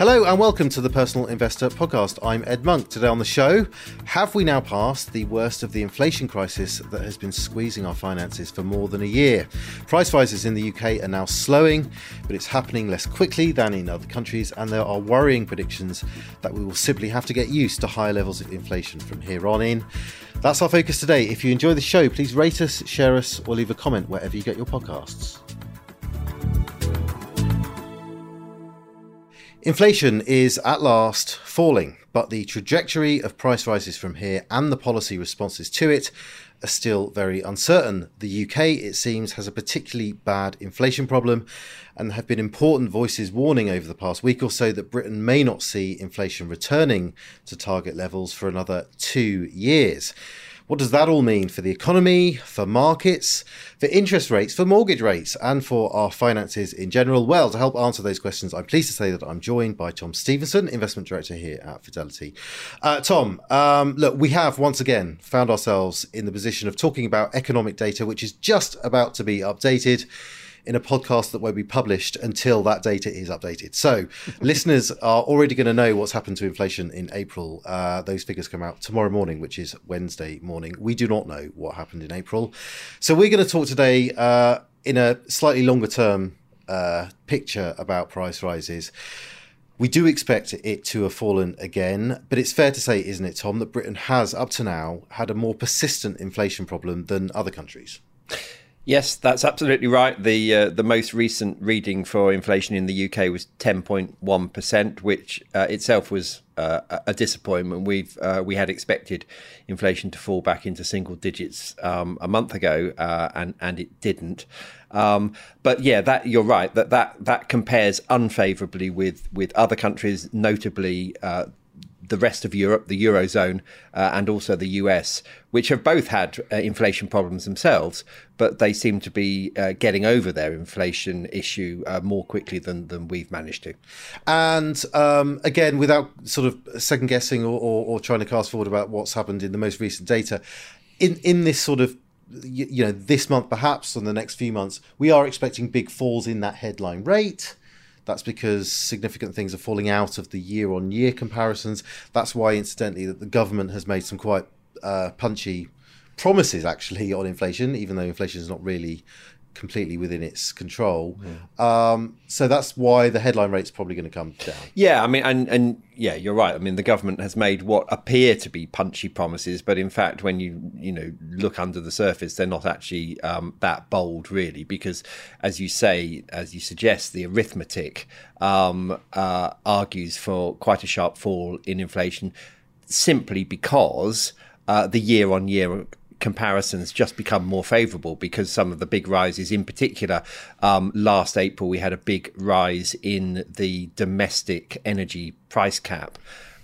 Hello and welcome to the Personal Investor Podcast. I'm Ed Monk. Today on the show, have we now passed the worst of the inflation crisis that has been squeezing our finances for more than a year? Price rises in the UK are now slowing, but it's happening less quickly than in other countries, and there are worrying predictions that we will simply have to get used to higher levels of inflation from here on in. That's our focus today. If you enjoy the show, please rate us, share us, or leave a comment wherever you get your podcasts. Inflation is at last falling, but the trajectory of price rises from here and the policy responses to it are still very uncertain. The UK, it seems, has a particularly bad inflation problem, and there have been important voices warning over the past week or so that Britain may not see inflation returning to target levels for another two years. What does that all mean for the economy, for markets, for interest rates, for mortgage rates, and for our finances in general? Well, to help answer those questions, I'm pleased to say that I'm joined by Tom Stevenson, Investment Director here at Fidelity. Uh, Tom, um, look, we have once again found ourselves in the position of talking about economic data, which is just about to be updated in a podcast that won't be published until that data is updated. So, listeners are already going to know what's happened to inflation in April. Uh, those figures come out tomorrow morning, which is Wednesday morning. We do not know what happened in April. So, we're going to talk today uh, in a slightly longer term uh, picture about price rises. We do expect it to have fallen again, but it's fair to say, isn't it, Tom, that Britain has, up to now, had a more persistent inflation problem than other countries? Yes, that's absolutely right. The uh, the most recent reading for inflation in the UK was 10.1 percent, which uh, itself was uh, a disappointment. We've uh, we had expected inflation to fall back into single digits um, a month ago, uh, and and it didn't. Um, but yeah, that you're right that that that compares unfavourably with with other countries, notably uh, the rest of Europe, the Eurozone, uh, and also the US, which have both had uh, inflation problems themselves, but they seem to be uh, getting over their inflation issue uh, more quickly than, than we've managed to. And um, again, without sort of second guessing or, or, or trying to cast forward about what's happened in the most recent data, in, in this sort of you know this month perhaps or the next few months we are expecting big falls in that headline rate that's because significant things are falling out of the year on year comparisons. That's why, incidentally, that the government has made some quite uh, punchy promises actually on inflation, even though inflation is not really completely within its control. Yeah. Um, so that's why the headline rate's probably going to come down. Yeah, I mean, and and yeah, you're right. I mean, the government has made what appear to be punchy promises, but in fact, when you you know look under the surface, they're not actually um, that bold, really, because as you say, as you suggest, the arithmetic um, uh, argues for quite a sharp fall in inflation, simply because. Uh, the year on year comparisons just become more favourable because some of the big rises, in particular, um, last April we had a big rise in the domestic energy price cap,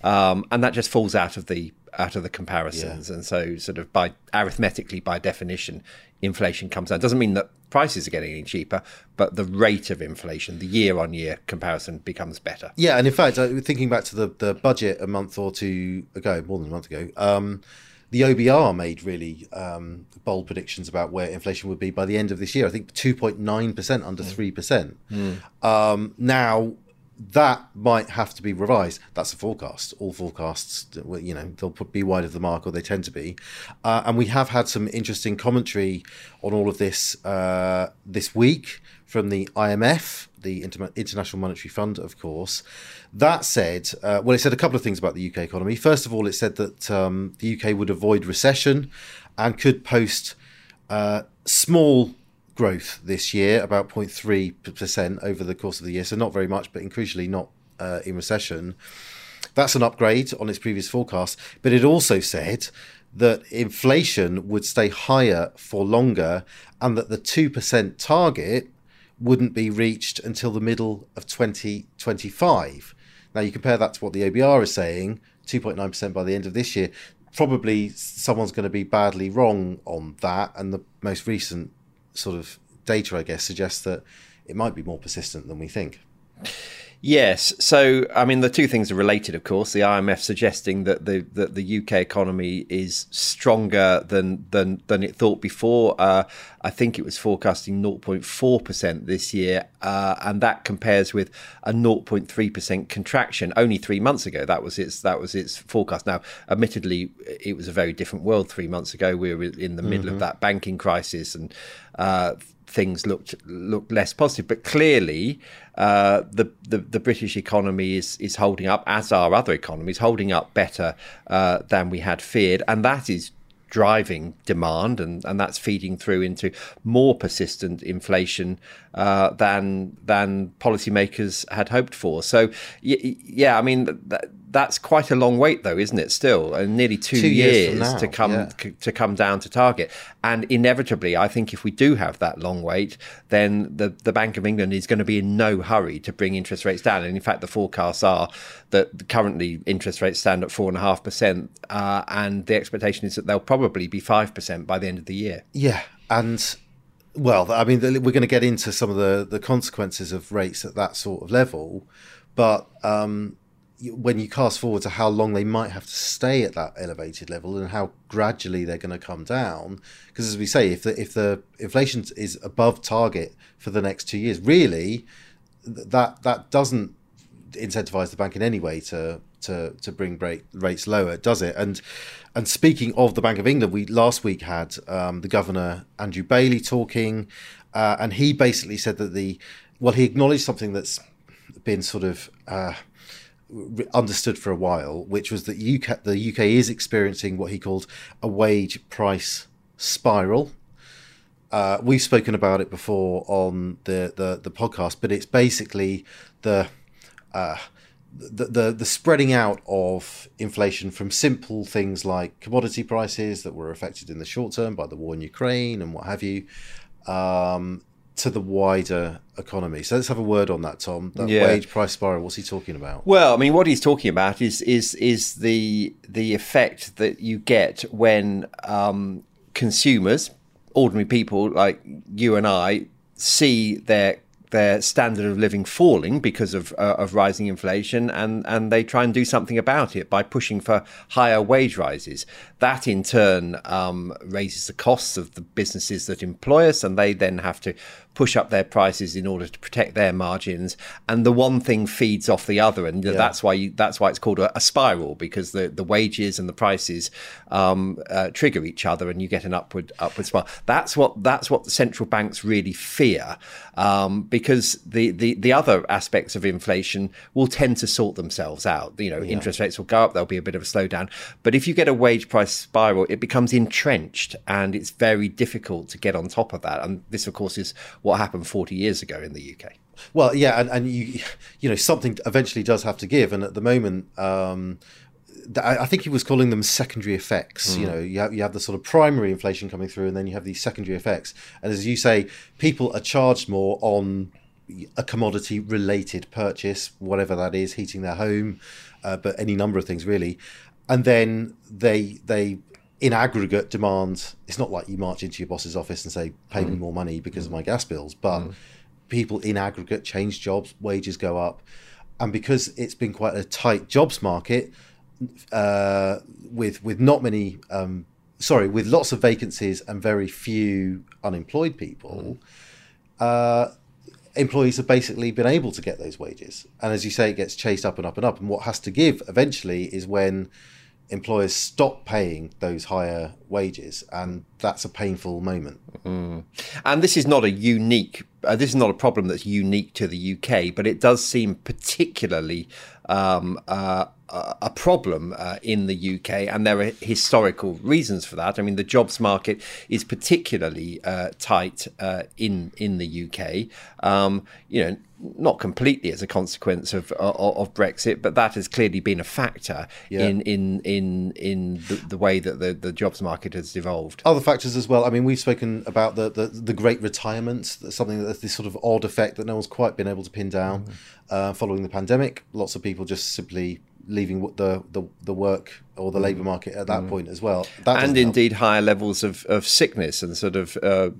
um, and that just falls out of the out of the comparisons, yeah. and so sort of by arithmetically by definition, inflation comes down. Doesn't mean that prices are getting any cheaper, but the rate of inflation, the year on year comparison becomes better. Yeah, and in fact, uh, thinking back to the, the budget a month or two ago, more than a month ago, um, the OBR made really um, bold predictions about where inflation would be by the end of this year. I think 2.9% under 3%. Mm. Um, now, that might have to be revised. That's a forecast. All forecasts, you know, they'll be wide of the mark, or they tend to be. Uh, and we have had some interesting commentary on all of this uh, this week from the IMF, the Inter- International Monetary Fund, of course. That said, uh, well, it said a couple of things about the UK economy. First of all, it said that um, the UK would avoid recession and could post uh, small growth this year, about 0.3% over the course of the year. So not very much, but crucially not uh, in recession. That's an upgrade on its previous forecast. But it also said that inflation would stay higher for longer and that the 2% target wouldn't be reached until the middle of 2025. Now, you compare that to what the OBR is saying 2.9% by the end of this year. Probably someone's going to be badly wrong on that. And the most recent sort of data, I guess, suggests that it might be more persistent than we think. Yes. So, I mean, the two things are related, of course. The IMF suggesting that the that the UK economy is stronger than than than it thought before. Uh, I think it was forecasting 0.4 percent this year, uh, and that compares with a 0.3 percent contraction only three months ago. That was its that was its forecast. Now, admittedly, it was a very different world three months ago. We were in the middle mm-hmm. of that banking crisis and. Uh, things looked looked less positive. But clearly, uh, the, the, the British economy is is holding up, as are other economies, holding up better uh, than we had feared, and that is driving demand and, and that's feeding through into more persistent inflation uh, than than policymakers had hoped for. So yeah, I mean that, that's quite a long wait, though, isn't it? Still, uh, nearly two, two years, years to come yeah. c- to come down to target, and inevitably, I think if we do have that long wait, then the the Bank of England is going to be in no hurry to bring interest rates down. And in fact, the forecasts are that currently interest rates stand at four and a half percent, uh, and the expectation is that they'll probably be five percent by the end of the year. Yeah, and well, I mean, we're going to get into some of the the consequences of rates at that sort of level, but. Um, when you cast forward to how long they might have to stay at that elevated level and how gradually they're going to come down, because as we say, if the if the inflation is above target for the next two years, really, that that doesn't incentivize the bank in any way to to to bring rates lower, does it? And and speaking of the Bank of England, we last week had um, the governor Andrew Bailey talking, uh, and he basically said that the well, he acknowledged something that's been sort of uh, understood for a while, which was that UK, the UK is experiencing what he called a wage price spiral. Uh, we've spoken about it before on the, the, the podcast, but it's basically the, uh, the, the the spreading out of inflation from simple things like commodity prices that were affected in the short term by the war in Ukraine and what have you, um, to the wider economy. So let's have a word on that, Tom. That yeah. wage price spiral. What's he talking about? Well, I mean, what he's talking about is is is the the effect that you get when um, consumers, ordinary people like you and I, see their their standard of living falling because of uh, of rising inflation, and and they try and do something about it by pushing for higher wage rises. That in turn um, raises the costs of the businesses that employ us, and they then have to push up their prices in order to protect their margins, and the one thing feeds off the other, and yeah. that's why you, that's why it's called a, a, spiral because the, the wages and the prices um, uh, trigger each other, and you get an upward upward spiral. That's what that's what the central banks really fear, um, because the, the the other aspects of inflation will tend to sort themselves out. You know, yeah. interest rates will go up, there'll be a bit of a slowdown, but if you get a wage price spiral, it becomes entrenched, and it's very difficult to get on top of that. And this, of course, is what happened 40 years ago in the UK. Well, yeah, and, and you you know something eventually does have to give, and at the moment, um, I think he was calling them secondary effects. Mm. You know, you have you have the sort of primary inflation coming through, and then you have these secondary effects. And as you say, people are charged more on a commodity related purchase, whatever that is, heating their home, uh, but any number of things really. And then they they in aggregate demand it's not like you march into your boss's office and say pay mm. me more money because mm. of my gas bills but mm. people in aggregate change jobs wages go up and because it's been quite a tight jobs market uh, with with not many um, sorry with lots of vacancies and very few unemployed people mm. uh, employees have basically been able to get those wages and as you say it gets chased up and up and up and what has to give eventually is when employers stop paying those higher wages, and that's a painful moment. Mm. And this is not a unique. Uh, this is not a problem that's unique to the UK, but it does seem particularly um, uh, a problem uh, in the UK, and there are historical reasons for that. I mean, the jobs market is particularly uh, tight uh, in in the UK. Um, you know, not completely as a consequence of, of, of Brexit, but that has clearly been a factor yeah. in in in in the, the, way that the, the jobs market has evolved. Other factors as well. I mean, we've spoken about the the, the Great Retirement, something that this sort of odd effect that no one's quite been able to pin down mm. uh, following the pandemic. Lots of people just simply leaving the the, the work or the labour market at that mm. point as well. That and indeed help. higher levels of, of sickness and sort of uh,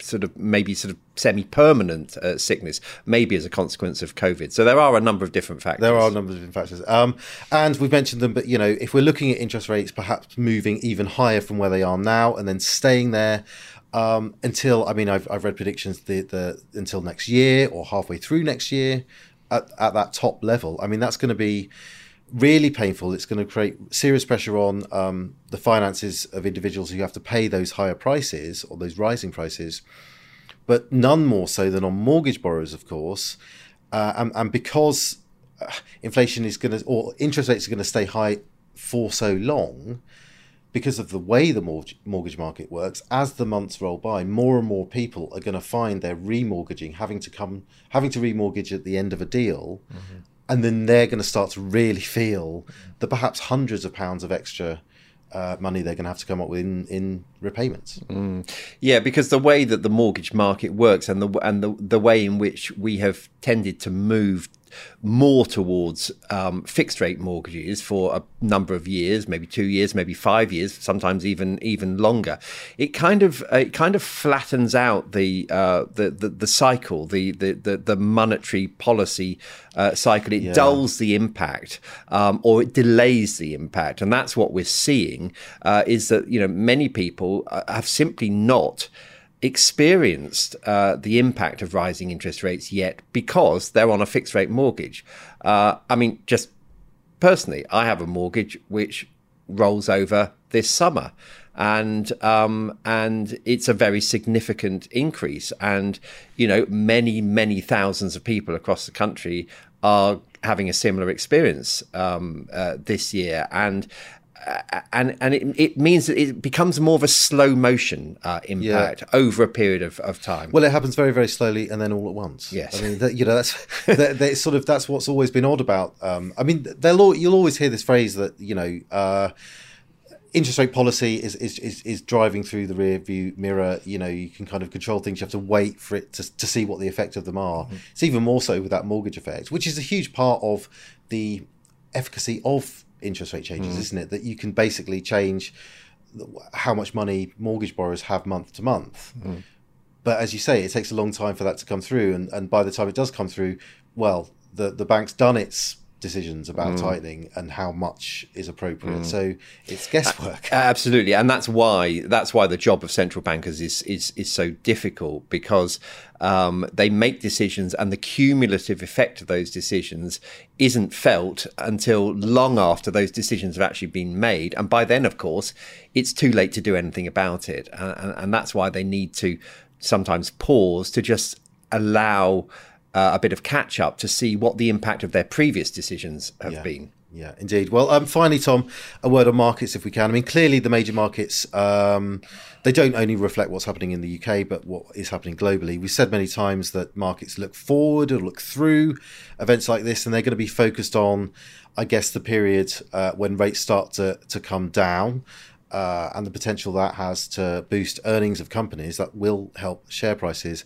sort of maybe sort of semi-permanent uh, sickness, maybe as a consequence of COVID. So there are a number of different factors. There are a number of different factors, um, and we've mentioned them. But you know, if we're looking at interest rates, perhaps moving even higher from where they are now, and then staying there. Um, until I mean, I've, I've read predictions the, the until next year or halfway through next year at, at that top level. I mean, that's going to be really painful. It's going to create serious pressure on um, the finances of individuals who have to pay those higher prices or those rising prices, but none more so than on mortgage borrowers, of course. Uh, and, and, because uh, inflation is going to, or interest rates are going to stay high for so long, because of the way the mortgage market works, as the months roll by, more and more people are going to find they're remortgaging, having to come, having to remortgage at the end of a deal, mm-hmm and then they're going to start to really feel the perhaps hundreds of pounds of extra uh, money they're going to have to come up with in, in repayments. Mm. Yeah, because the way that the mortgage market works and the and the the way in which we have tended to move more towards um, fixed rate mortgages for a number of years, maybe two years, maybe five years, sometimes even even longer. It kind of uh, it kind of flattens out the uh, the, the, the cycle, the, the the the monetary policy uh, cycle. It yeah. dulls the impact, um, or it delays the impact, and that's what we're seeing. Uh, is that you know many people uh, have simply not experienced uh, the impact of rising interest rates yet because they're on a fixed rate mortgage. Uh, I mean, just personally, I have a mortgage which rolls over this summer. And um, and it's a very significant increase, and you know many many thousands of people across the country are having a similar experience um, uh, this year, and and and it, it means that it becomes more of a slow motion uh, impact yeah. over a period of, of time. Well, it happens very very slowly and then all at once. Yes, I mean that, you know that's that, that sort of that's what's always been odd about. Um, I mean, they'll you'll always hear this phrase that you know. Uh, interest rate policy is, is, is, is, driving through the rear view mirror. You know, you can kind of control things. You have to wait for it to, to see what the effect of them are. Mm-hmm. It's even more so with that mortgage effect, which is a huge part of the efficacy of interest rate changes, mm. isn't it? That you can basically change how much money mortgage borrowers have month to month. Mm. But as you say, it takes a long time for that to come through, and, and by the time it does come through, well, the the bank's done its decisions about mm. tightening and how much is appropriate. Mm. So it's guesswork. Uh, absolutely, and that's why that's why the job of central bankers is is is so difficult because um, they make decisions, and the cumulative effect of those decisions isn't felt until long after those decisions have actually been made, and by then, of course, it's too late to do anything about it, and, and, and that's why they need to sometimes pause to just allow uh, a bit of catch up to see what the impact of their previous decisions have yeah. been. Yeah, indeed. Well, um, finally, Tom, a word on markets if we can. I mean, clearly the major markets um, they don't only reflect what's happening in the UK, but what is happening globally. We've said many times that markets look forward or look through events like this, and they're going to be focused on, I guess, the period uh, when rates start to to come down. Uh, and the potential that has to boost earnings of companies that will help share prices.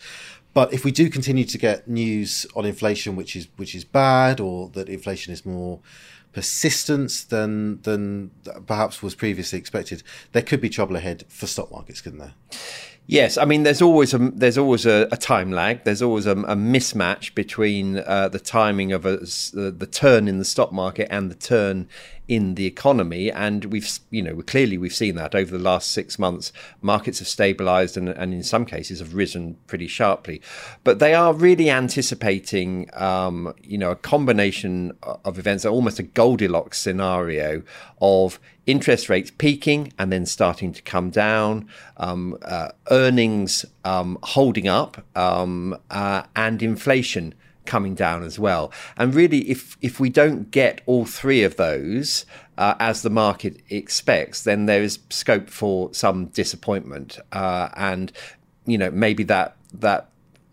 But if we do continue to get news on inflation, which is which is bad, or that inflation is more persistent than than perhaps was previously expected, there could be trouble ahead for stock markets, couldn't there? Yes, I mean there's always a there's always a, a time lag. There's always a, a mismatch between uh, the timing of a, the turn in the stock market and the turn in the economy, and we've you know clearly we've seen that over the last six months. Markets have stabilised and, and in some cases have risen pretty sharply, but they are really anticipating um, you know a combination of events, almost a Goldilocks scenario of interest rates peaking and then starting to come down, um, uh, earnings um, holding up, um, uh, and inflation coming down as well. And really, if if we don't get all three of those uh, as the market expects, then there is scope for some disappointment, uh, and you know maybe that that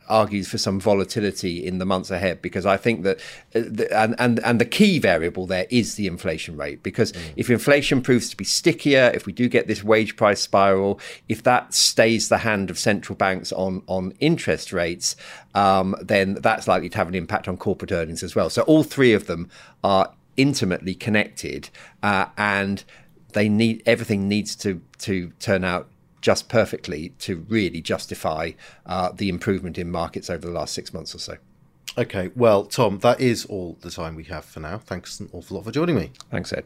argues for some volatility in the months ahead because I think that uh, and and and the key variable there is the inflation rate because mm. if inflation proves to be stickier if we do get this wage price spiral if that stays the hand of central banks on on interest rates um, then that's likely to have an impact on corporate earnings as well so all three of them are intimately connected uh, and they need everything needs to to turn out just perfectly to really justify uh, the improvement in markets over the last six months or so. Okay, well, Tom, that is all the time we have for now. Thanks an awful lot for joining me. Thanks, Ed.